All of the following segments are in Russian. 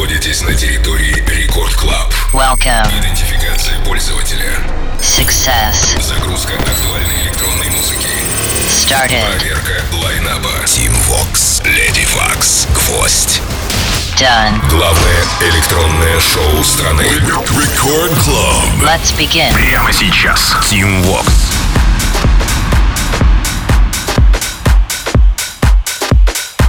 находитесь на территории Record Club. Welcome. Идентификация пользователя. Success. Загрузка актуальной электронной музыки. Started. Проверка line-up а. Tim Vox, Lady Waks, Гвоздь. Done. Главное электронное шоу страны. Record Club. Let's begin. Прямо сейчас. Tim Vox.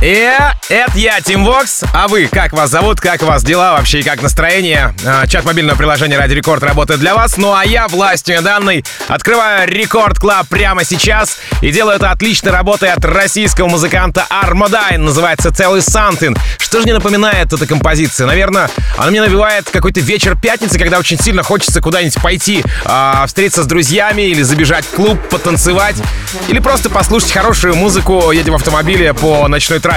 И это я, Tim Vox. А вы, как вас зовут, как у вас дела вообще и как настроение? А, Чат мобильного приложения Radio Record работает для вас. Ну а я, властью данной, открываю Record Club прямо сейчас. И делаю это отличной работой от российского музыканта Армадайн. Называется «Целый Сантин». Что же мне напоминает эта композиция? Наверное, она мне навевает какой-то вечер пятницы, когда очень сильно хочется куда-нибудь пойти, а, встретиться с друзьями или забежать в клуб, потанцевать. Или просто послушать хорошую музыку, едем в автомобиле по ночной трассе.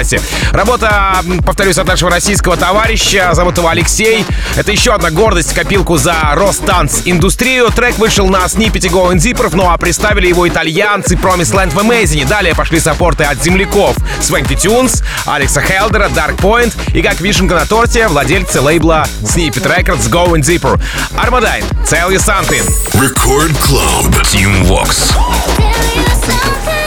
Работа, м, повторюсь, от нашего российского товарища, зовут его Алексей. Это еще одна гордость в копилку за Ростанц индустрию. Трек вышел на снипете Going Deeper, ну а представили его итальянцы Promise Land в Amazing. Далее пошли саппорты от земляков Swanky Tunes, Алекса Хелдера, Dark Point и как вишенка на торте владельцы лейбла Snippet Records Going Deeper. Армадайн, Tell You Something. Рекорд Клаб. Team Vox. Tell you something.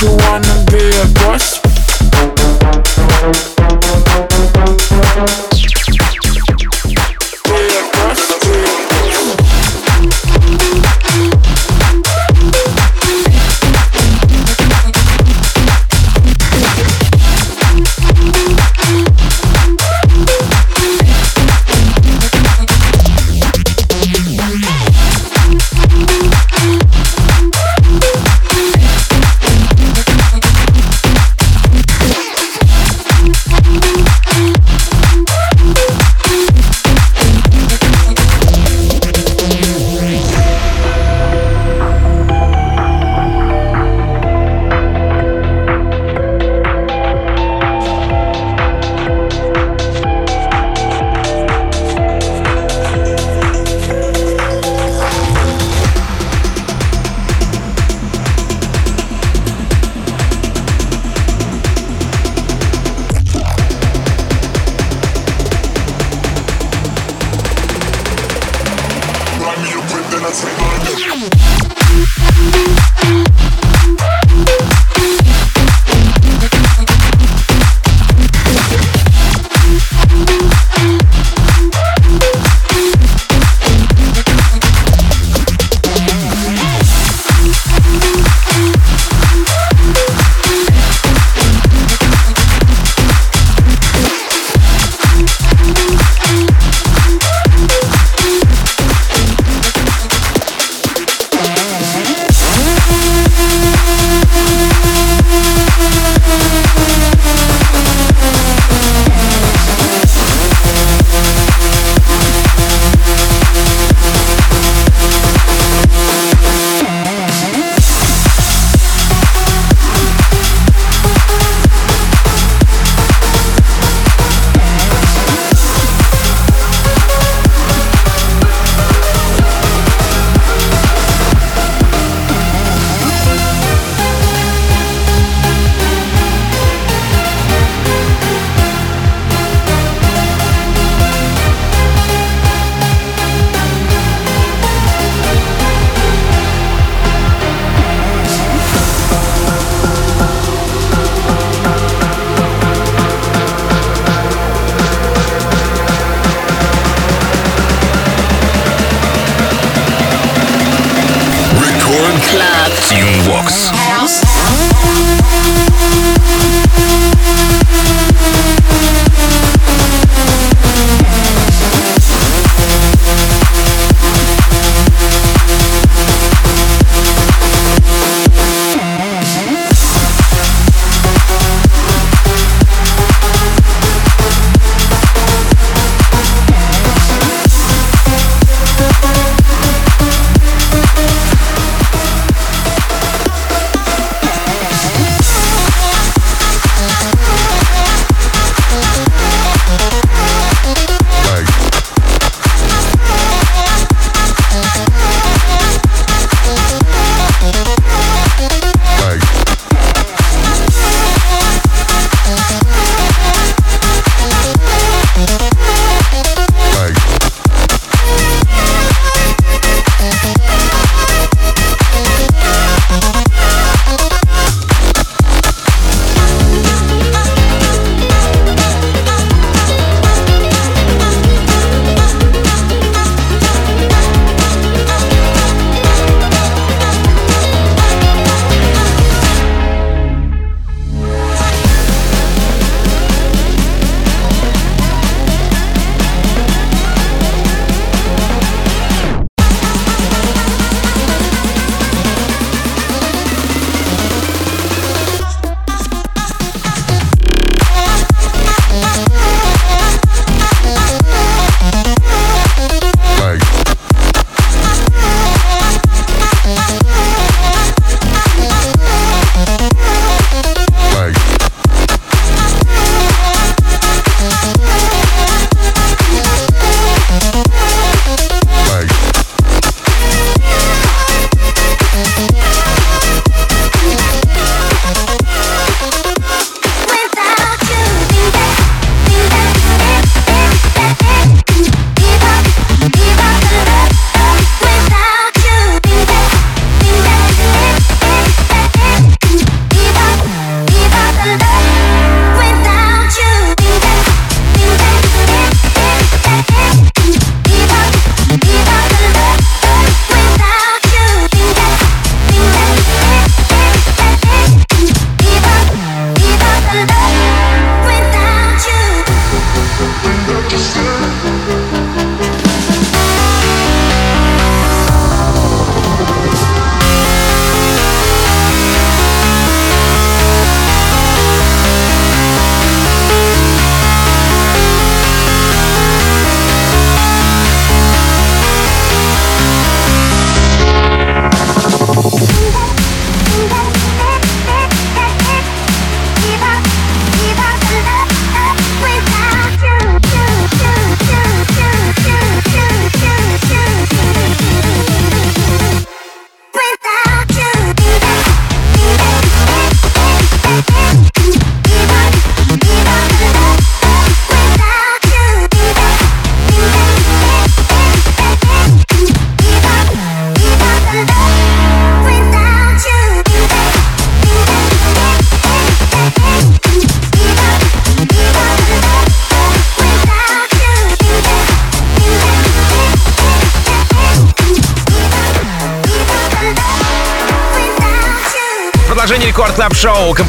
You wanna be a boss.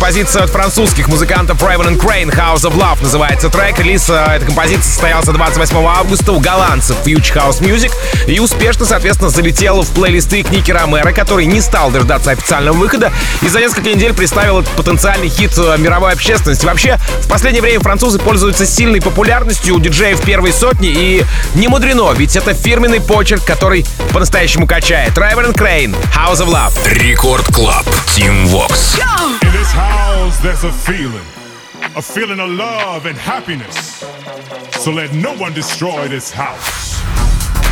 Композиция от французских музыкантов Raven and Kreyn House of Love называется трек. Релиз э, этой композиции состоялся 28 августа у голландцев Future House Music и успешно, соответственно, залетел в плейлисты Ники Ромеро, который не стал дождаться официального выхода и за несколько недель представил этот потенциальный хит э, мировой общественности. Вообще, в последнее время французы пользуются сильной популярностью у диджеев первой сотни и не мудрено, ведь это фирменный почерк, который по-настоящему качает. Raven and Kreyn House of Love. Record Club. Team Vox. In house, there's a feeling, a feeling of love and happiness. So let no one destroy this house.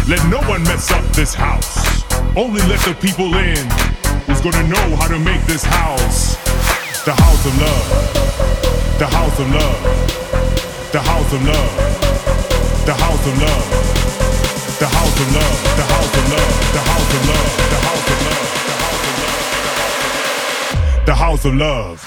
Let no one mess up this house. Only let the people in who's gonna know how to make this house the house of love. The house of love. The house of love. The house of love. The house of love. The house of love. The house of love. The house The house of love.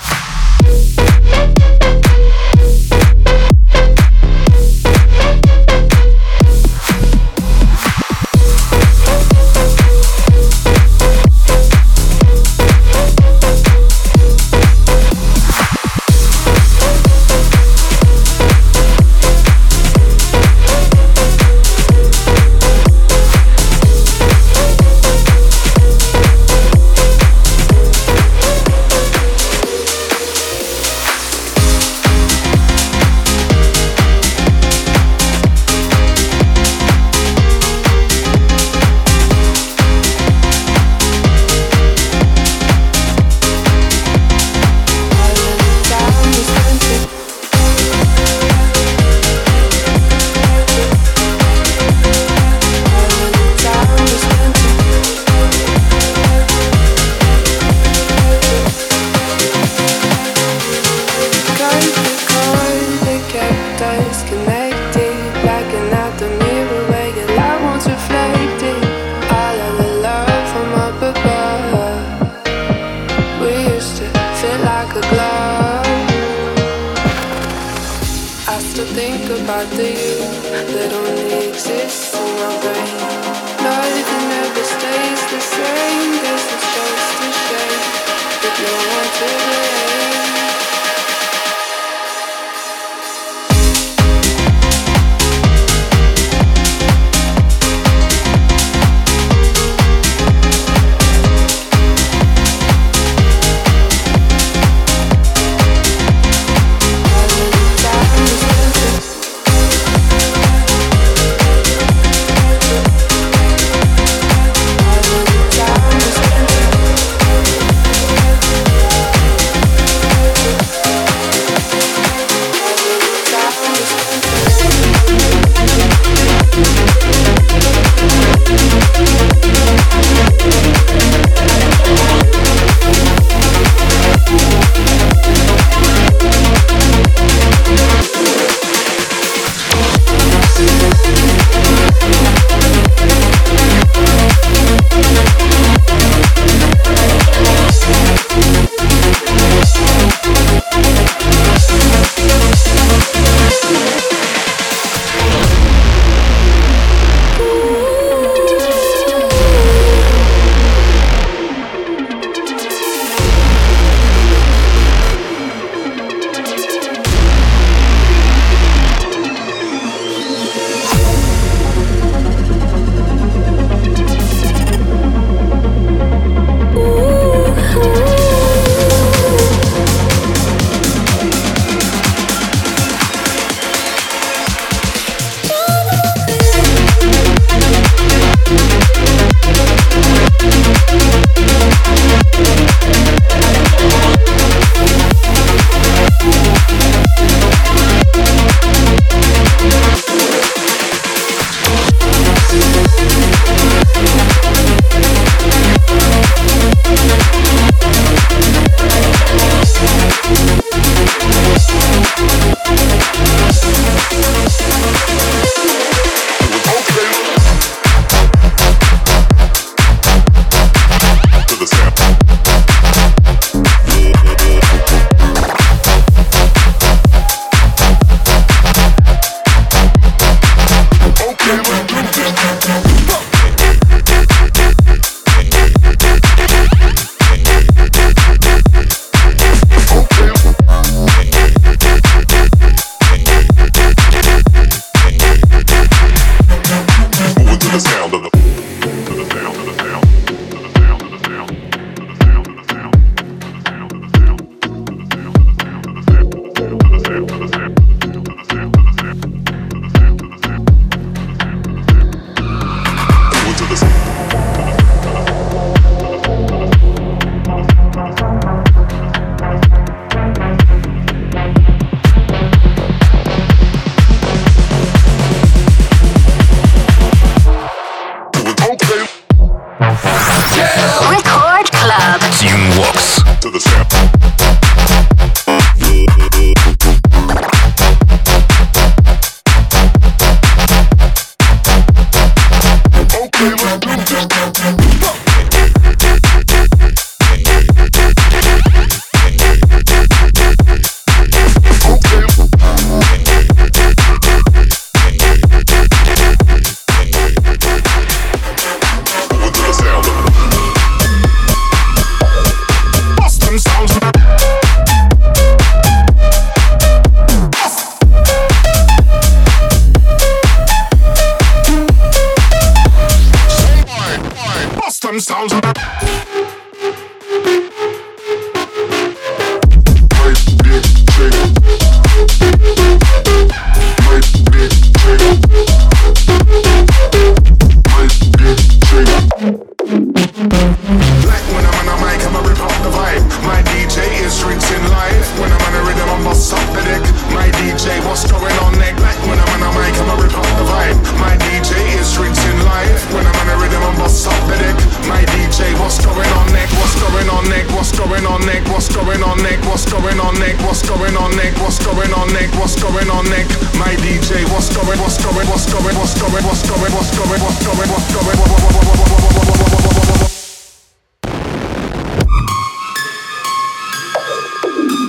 Going on next? What's going on next? My DJ, what's going? What's going? What's going? What's going? What's going? What's going? What's going? What's going?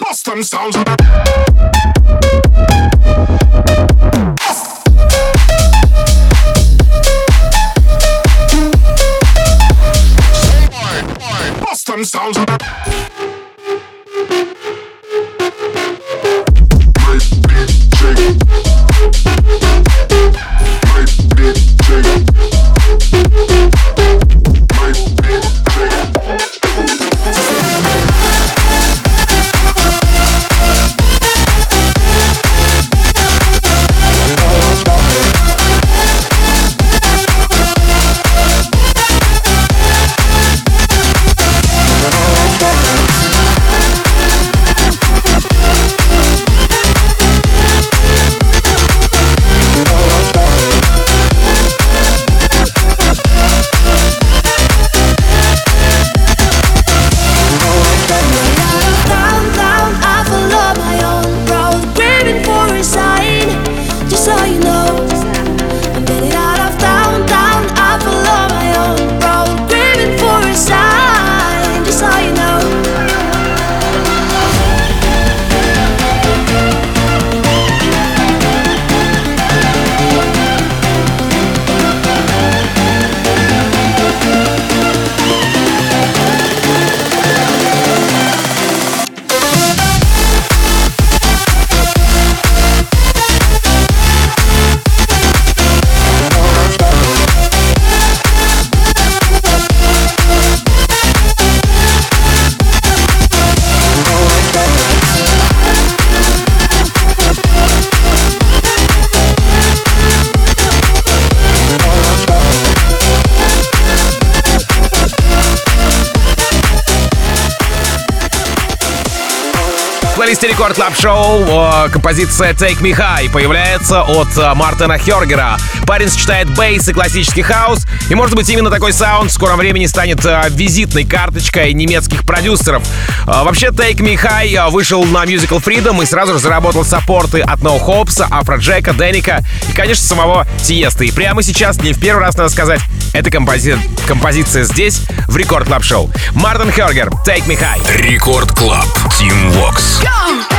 Bust them sounds. Bust Record Club Шоу композиция Take Me High появляется от э, Мартина Хергера. Парень сочетает bass и классический хаус, и может быть именно такой саунд в скором времени станет э, визитной карточкой немецких продюсеров. Э, Вообще Take Me High вышел на Musical Freedom и сразу же заработал support ы от No Hopes, Афроджека, Деника и, конечно, самого Тиеста. И прямо сейчас, не в первый раз надо сказать, эта компози- композиция здесь, в Record Club Шоу. Мартин Хергер, Take Me High. Record Club. Team Vox. Take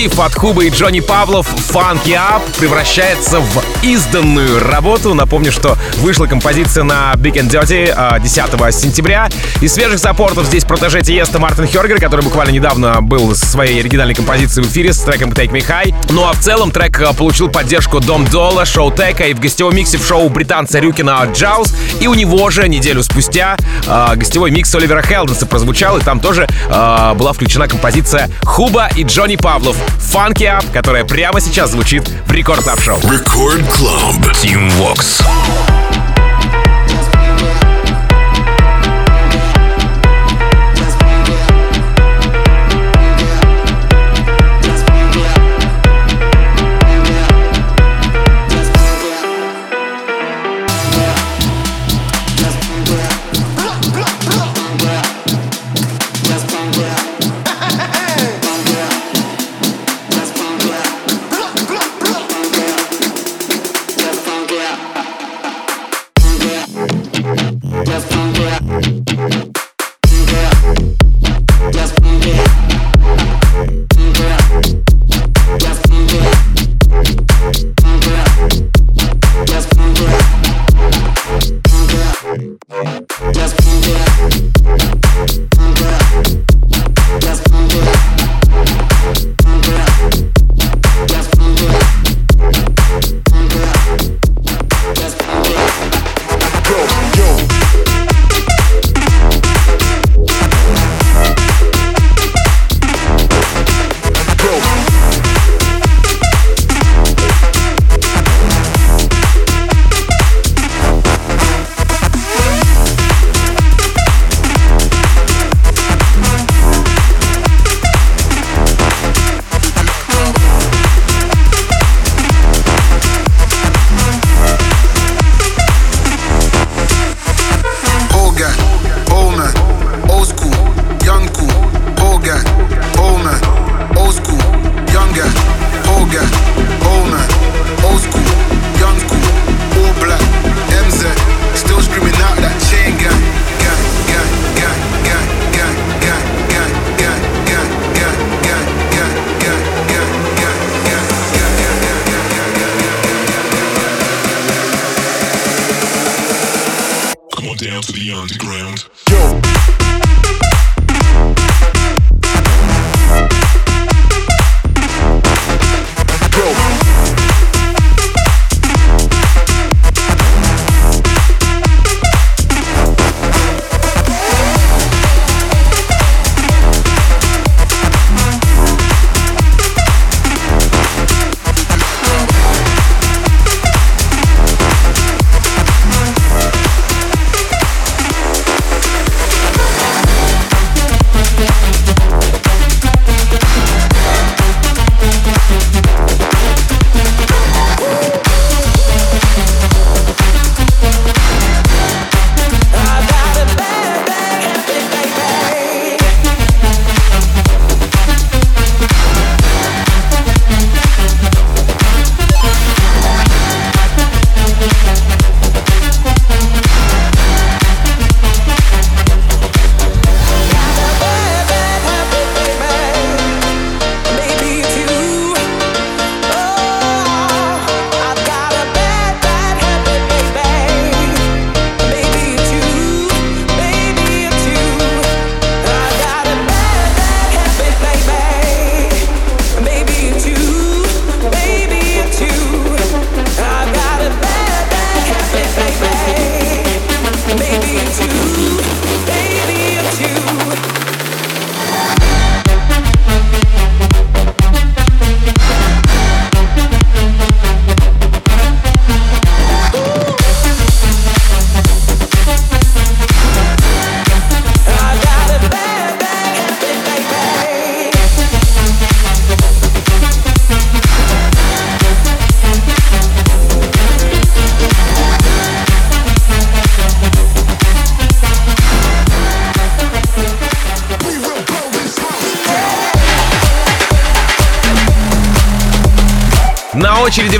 от Хубы и Джонни Павлов «Funky Up» превращается в изданную работу. Напомню, что вышла композиция на Big and Dirty а, 10 сентября. Из свежих support ов здесь протеже Тиеста Мартин Хергер, который буквально недавно был со своей оригинальной композицией в эфире с треком Take Me High. Ну а в целом трек а, получил поддержку Дом Дола, Шоу Тека и в гостевом миксе в шоу британца Рюкина Джаус. И у него же неделю спустя а, гостевой микс Оливера Хелденса прозвучал, и там тоже а, была включена композиция Хуба и Джонни Павлов «Funky Up», которая прямо сейчас звучит в Record Club Шоу. Record Club. Tim Vox.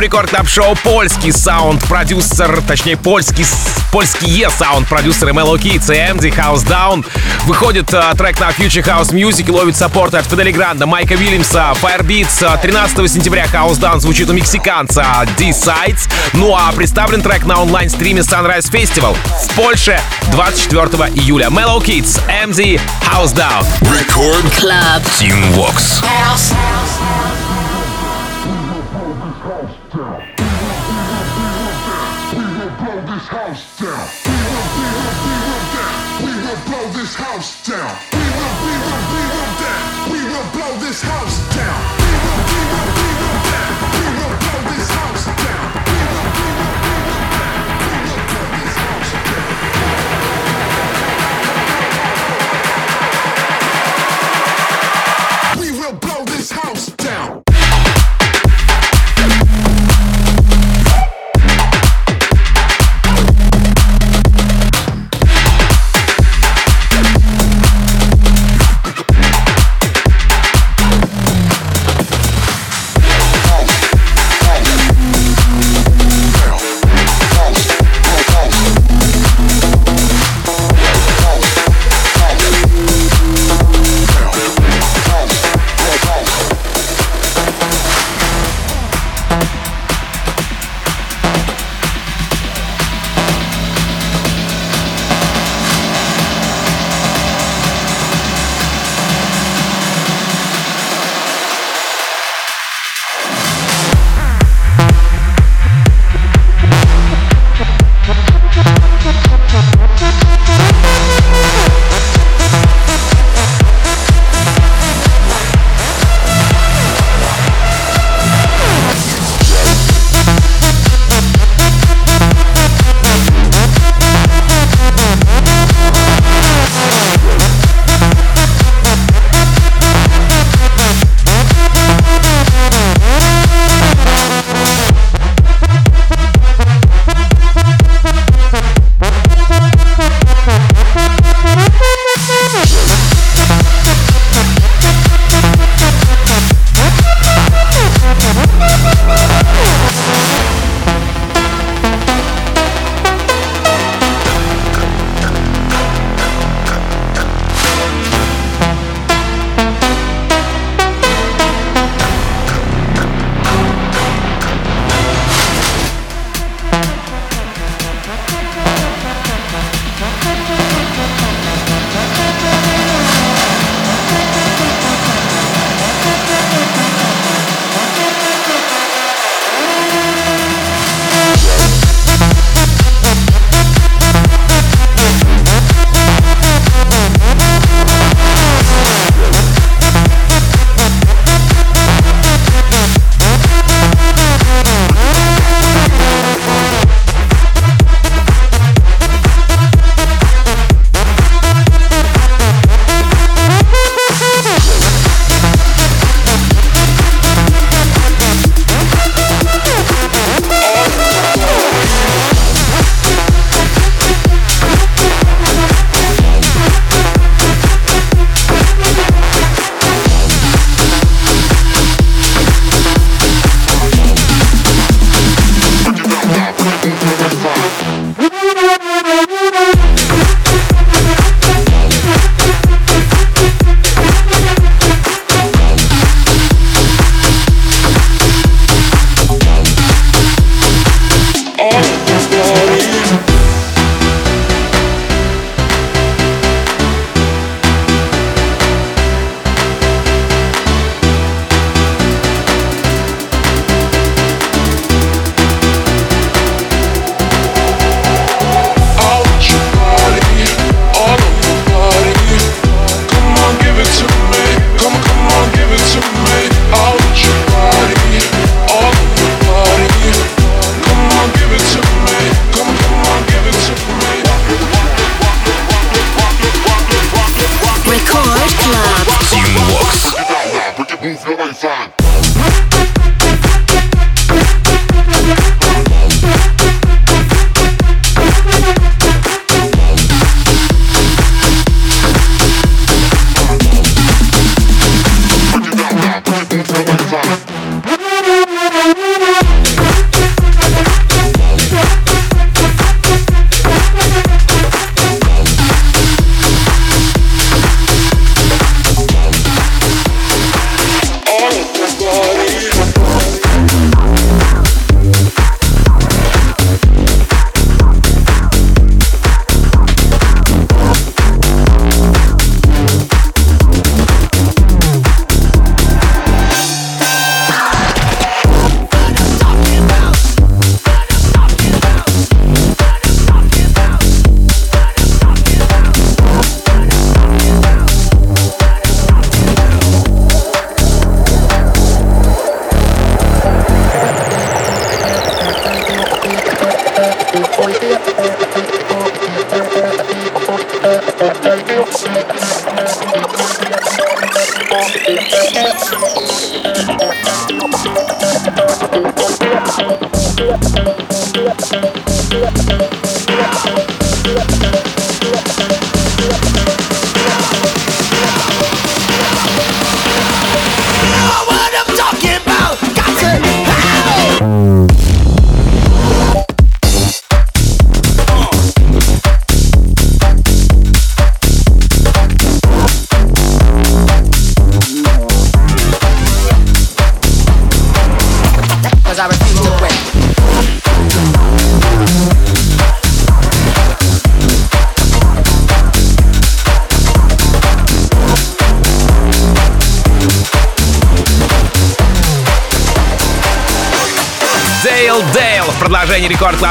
На очереди в рекорд клаб шоу польский саунд-продюсер, точнее польский, польские саунд-продюсеры Mellow Kids и MD House Down. Выходит э, трек на Future House Music и ловит саппорт от Фидели Гранда, Майка Вильямса, Firebeats. 13 сентября House Down звучит у мексиканца D-Sides. Ну а представлен трек на онлайн-стриме Sunrise Festival в Польше 24 июля. Mellow Kids, MD House Down. Record Club. Team Vox. down. We will, we will, we will down. We will blow this house down. We will, we will, we will down. We will blow this house down.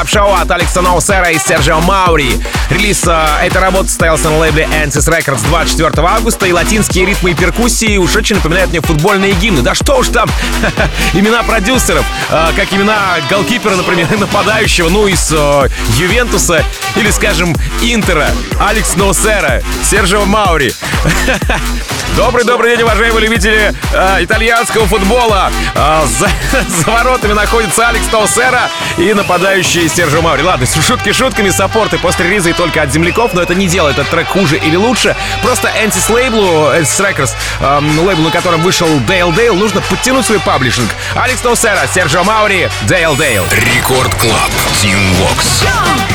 Продолжении рекорд клаб шоу от Алекса Ноусера и Серджио Маури. Релиз э, этой работы состоялся на лейбле Ensis Records 24 августа, и латинские ритмы и перкуссии уж очень напоминают мне футбольные гимны. Да что уж там, имена продюсеров, э, как имена голкипера, например, нападающего, ну, из э, Ювентуса или, скажем, Интера, Алекс Ноусера, Серджио Маури. Добрый-добрый день, уважаемые любители э, итальянского футбола. Э, за, за воротами находится Алекс Таусера и нападающий Сержио Маури. Ладно, шутки шутками, support ы после релиза и только от земляков, но это не делает этот трек хуже или лучше. Просто Ensis лейблу, Ensis Records, э, лейбл, на котором вышел Dale Dale, нужно подтянуть свой publishing. Алекс Таусера, Сержио Маури, Dale Dale. Record Club. Tim Vox. Drop.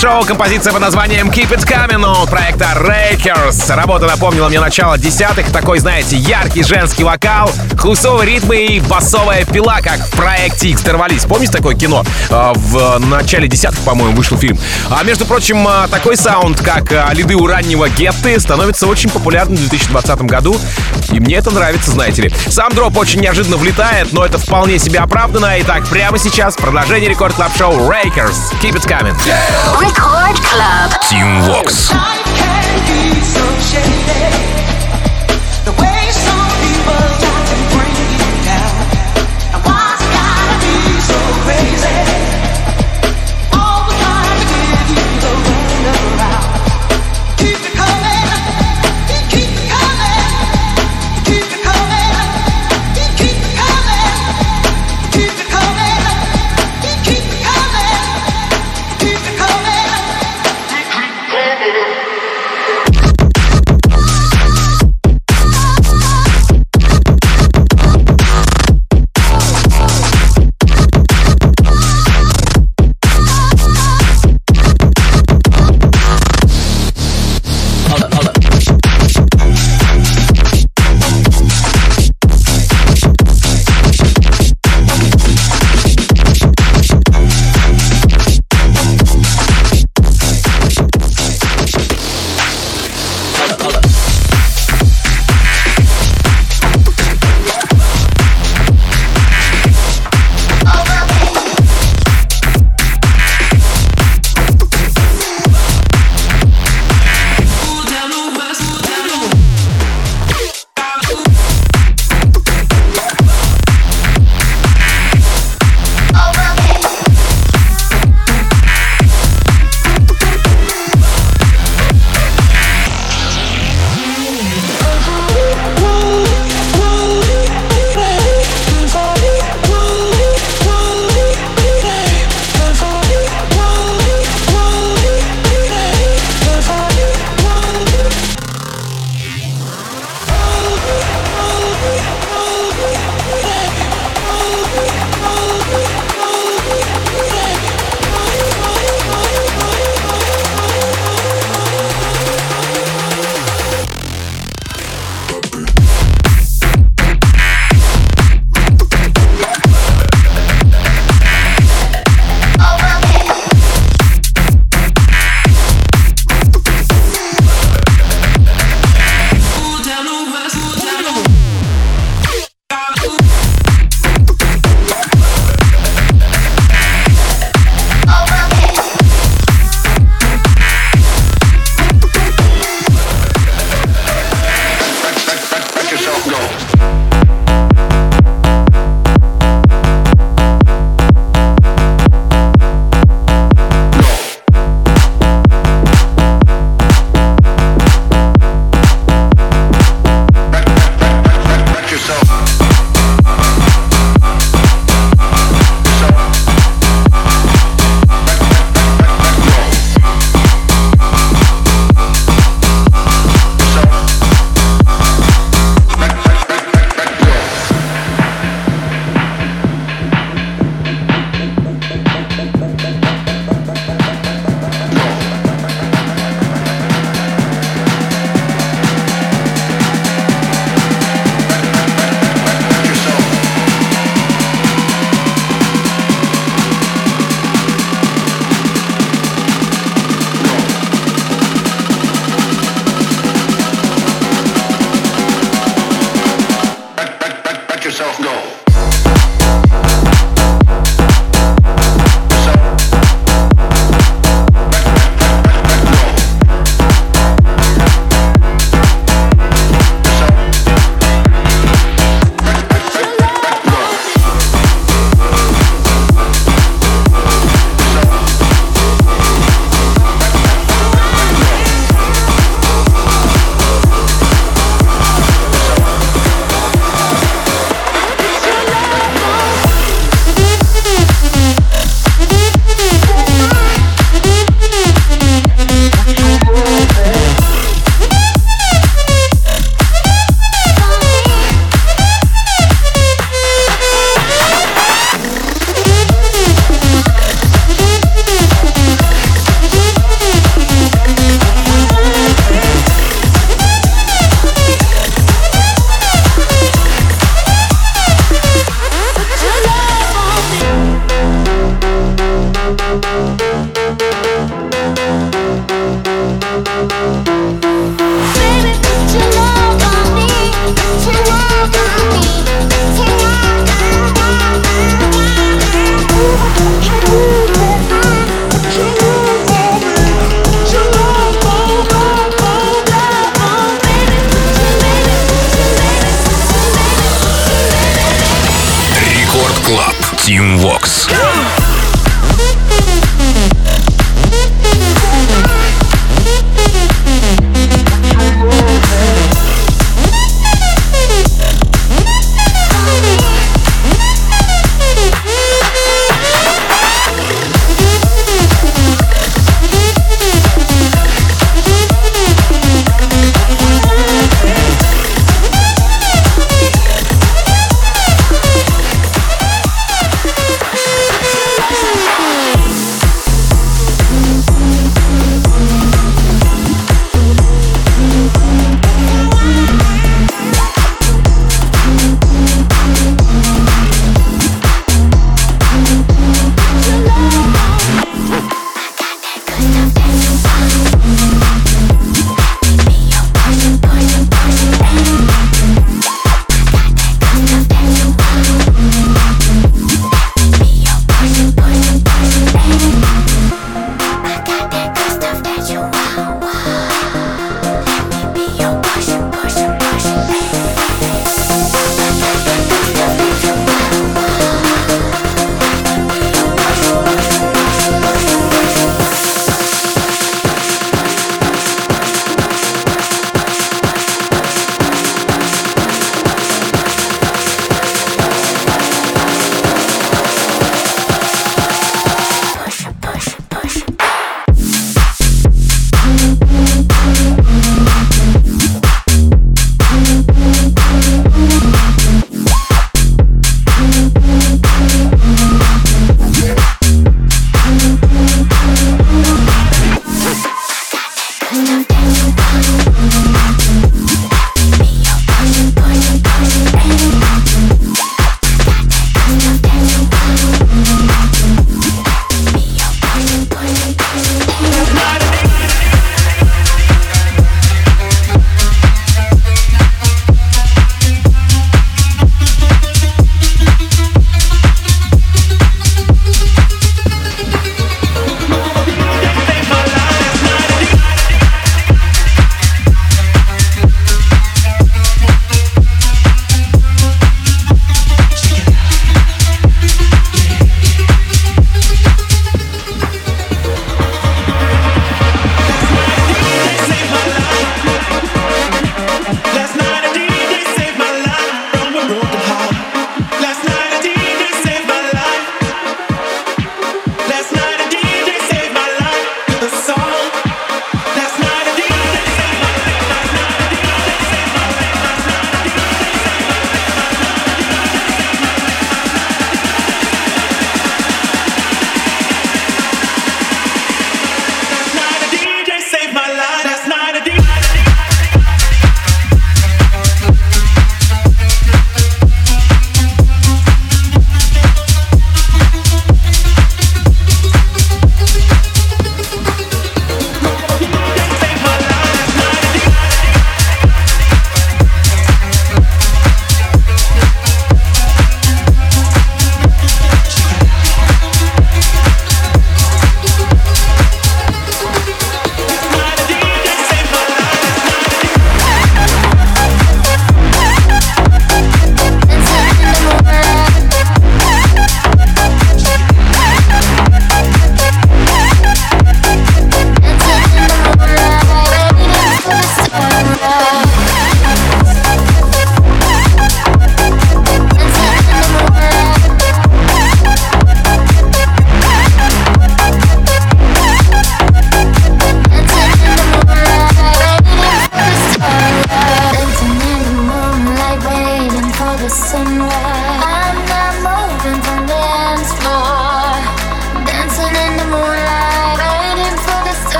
Шоу. Композиция под названием Keep It Coming от проекта Rakers. Работа напомнила мне начало десятых. Такой, знаете, яркий женский вокал, хаусовые ритмы и басовая пила, как в проекте X дорвались. Помните такое кино? А, В начале десятых, по-моему, вышел фильм. А между прочим, а, такой саунд, как а, лиды у раннего Гетты, становится очень популярным в 2020 году. И мне это нравится, знаете ли. Сам дроп очень неожиданно влетает, но это вполне себе оправдано. Итак, прямо сейчас продолжение Record Club Show Rakers. Keep it coming. Record Club. Team Vox. Down the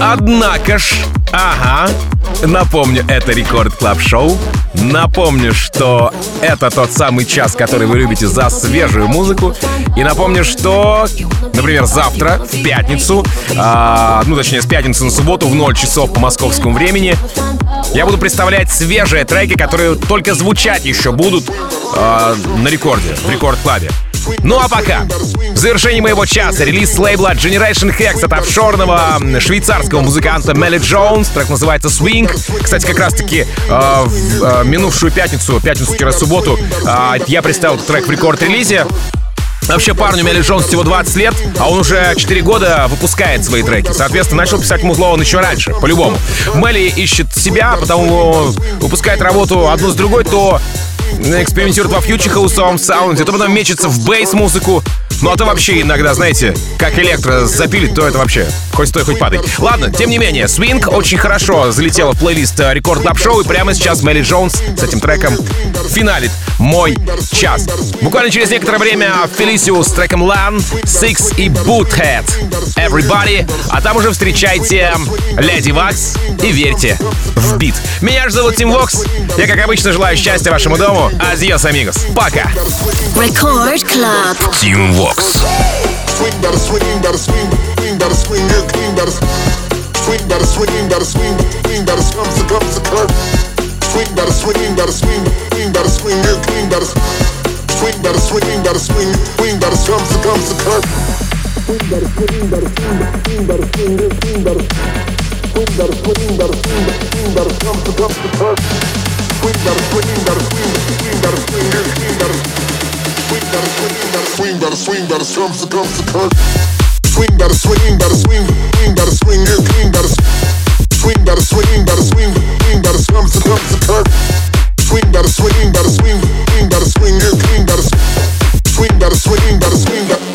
Однако ж, ага, напомню, это Record Club Show. Напомню, что это тот самый час, который вы любите за свежую музыку. И напомню, что, например, завтра, в пятницу, а, ну точнее, с пятницы на субботу в 0 часов по московскому времени, я буду представлять свежие треки, которые только звучать еще будут а, на рекорде, в Record Club'е. Ну а пока, в завершении моего часа релиз лейбла Generation Hex от офшорного швейцарского музыканта Мелли Джонс. Трек называется Swing. Кстати, как раз-таки э, в э, минувшую пятницу, пятницу-субботу, э, я представил трек в рекорд-релизе. Вообще парню Мелли Джонс всего 20 лет, а он уже 4 года выпускает свои треки. Соответственно, начал писать музло он еще раньше, по-любому. Мелли ищет себя, потому выпускает работу одну с другой, то экспериментирует во фьючер-хаусовом саунде, то потом мечется в бейс-музыку. Ну а то вообще иногда, знаете, как электро запилит, то это вообще хоть стой, хоть падай. Ладно, тем не менее, Swing очень хорошо залетела в плейлист э, Рекорд Клаб Шоу, и прямо сейчас Мелли Джонс с этим треком финалит мой час. Буквально через некоторое время Фелисиус с треком Lan, Six и Boothead. Everybody. А там уже встречайте Леди Вакс и верьте в бит. Меня же зовут Тим Вокс. Я, как обычно, желаю счастья вашему дому. Адьос, амигос. Пока. Record Club. Team Vox. Swing, better swing, better swing, swing, better swing, yeah, clean, better swing, better swing, better swing, swing, better comes to comes to curve. Swing, better swing, better swing, swing, better swing, yeah, clean, better swing, better swing, better swing, swing, better comes to comes to curve. Swing, better swing, better swing, swing, better swing, yeah, clean, better swing, better swing, better swing, swing, better comes to comes to curve. Swing, better swing, better swing, swing, better swing, yeah, clean, better swing, gotta swing, gotta strum, the comes the curve. Swing, gotta swing, gotta swing, swing, gotta swing, and clean, gotta swing, gotta swing, gotta swing, swing, gotta strum, the comes the curve. Swing, gotta swing, gotta swing, swing, gotta swing, and clean, gotta swing, gotta swing, gotta swing, gotta swing, gotta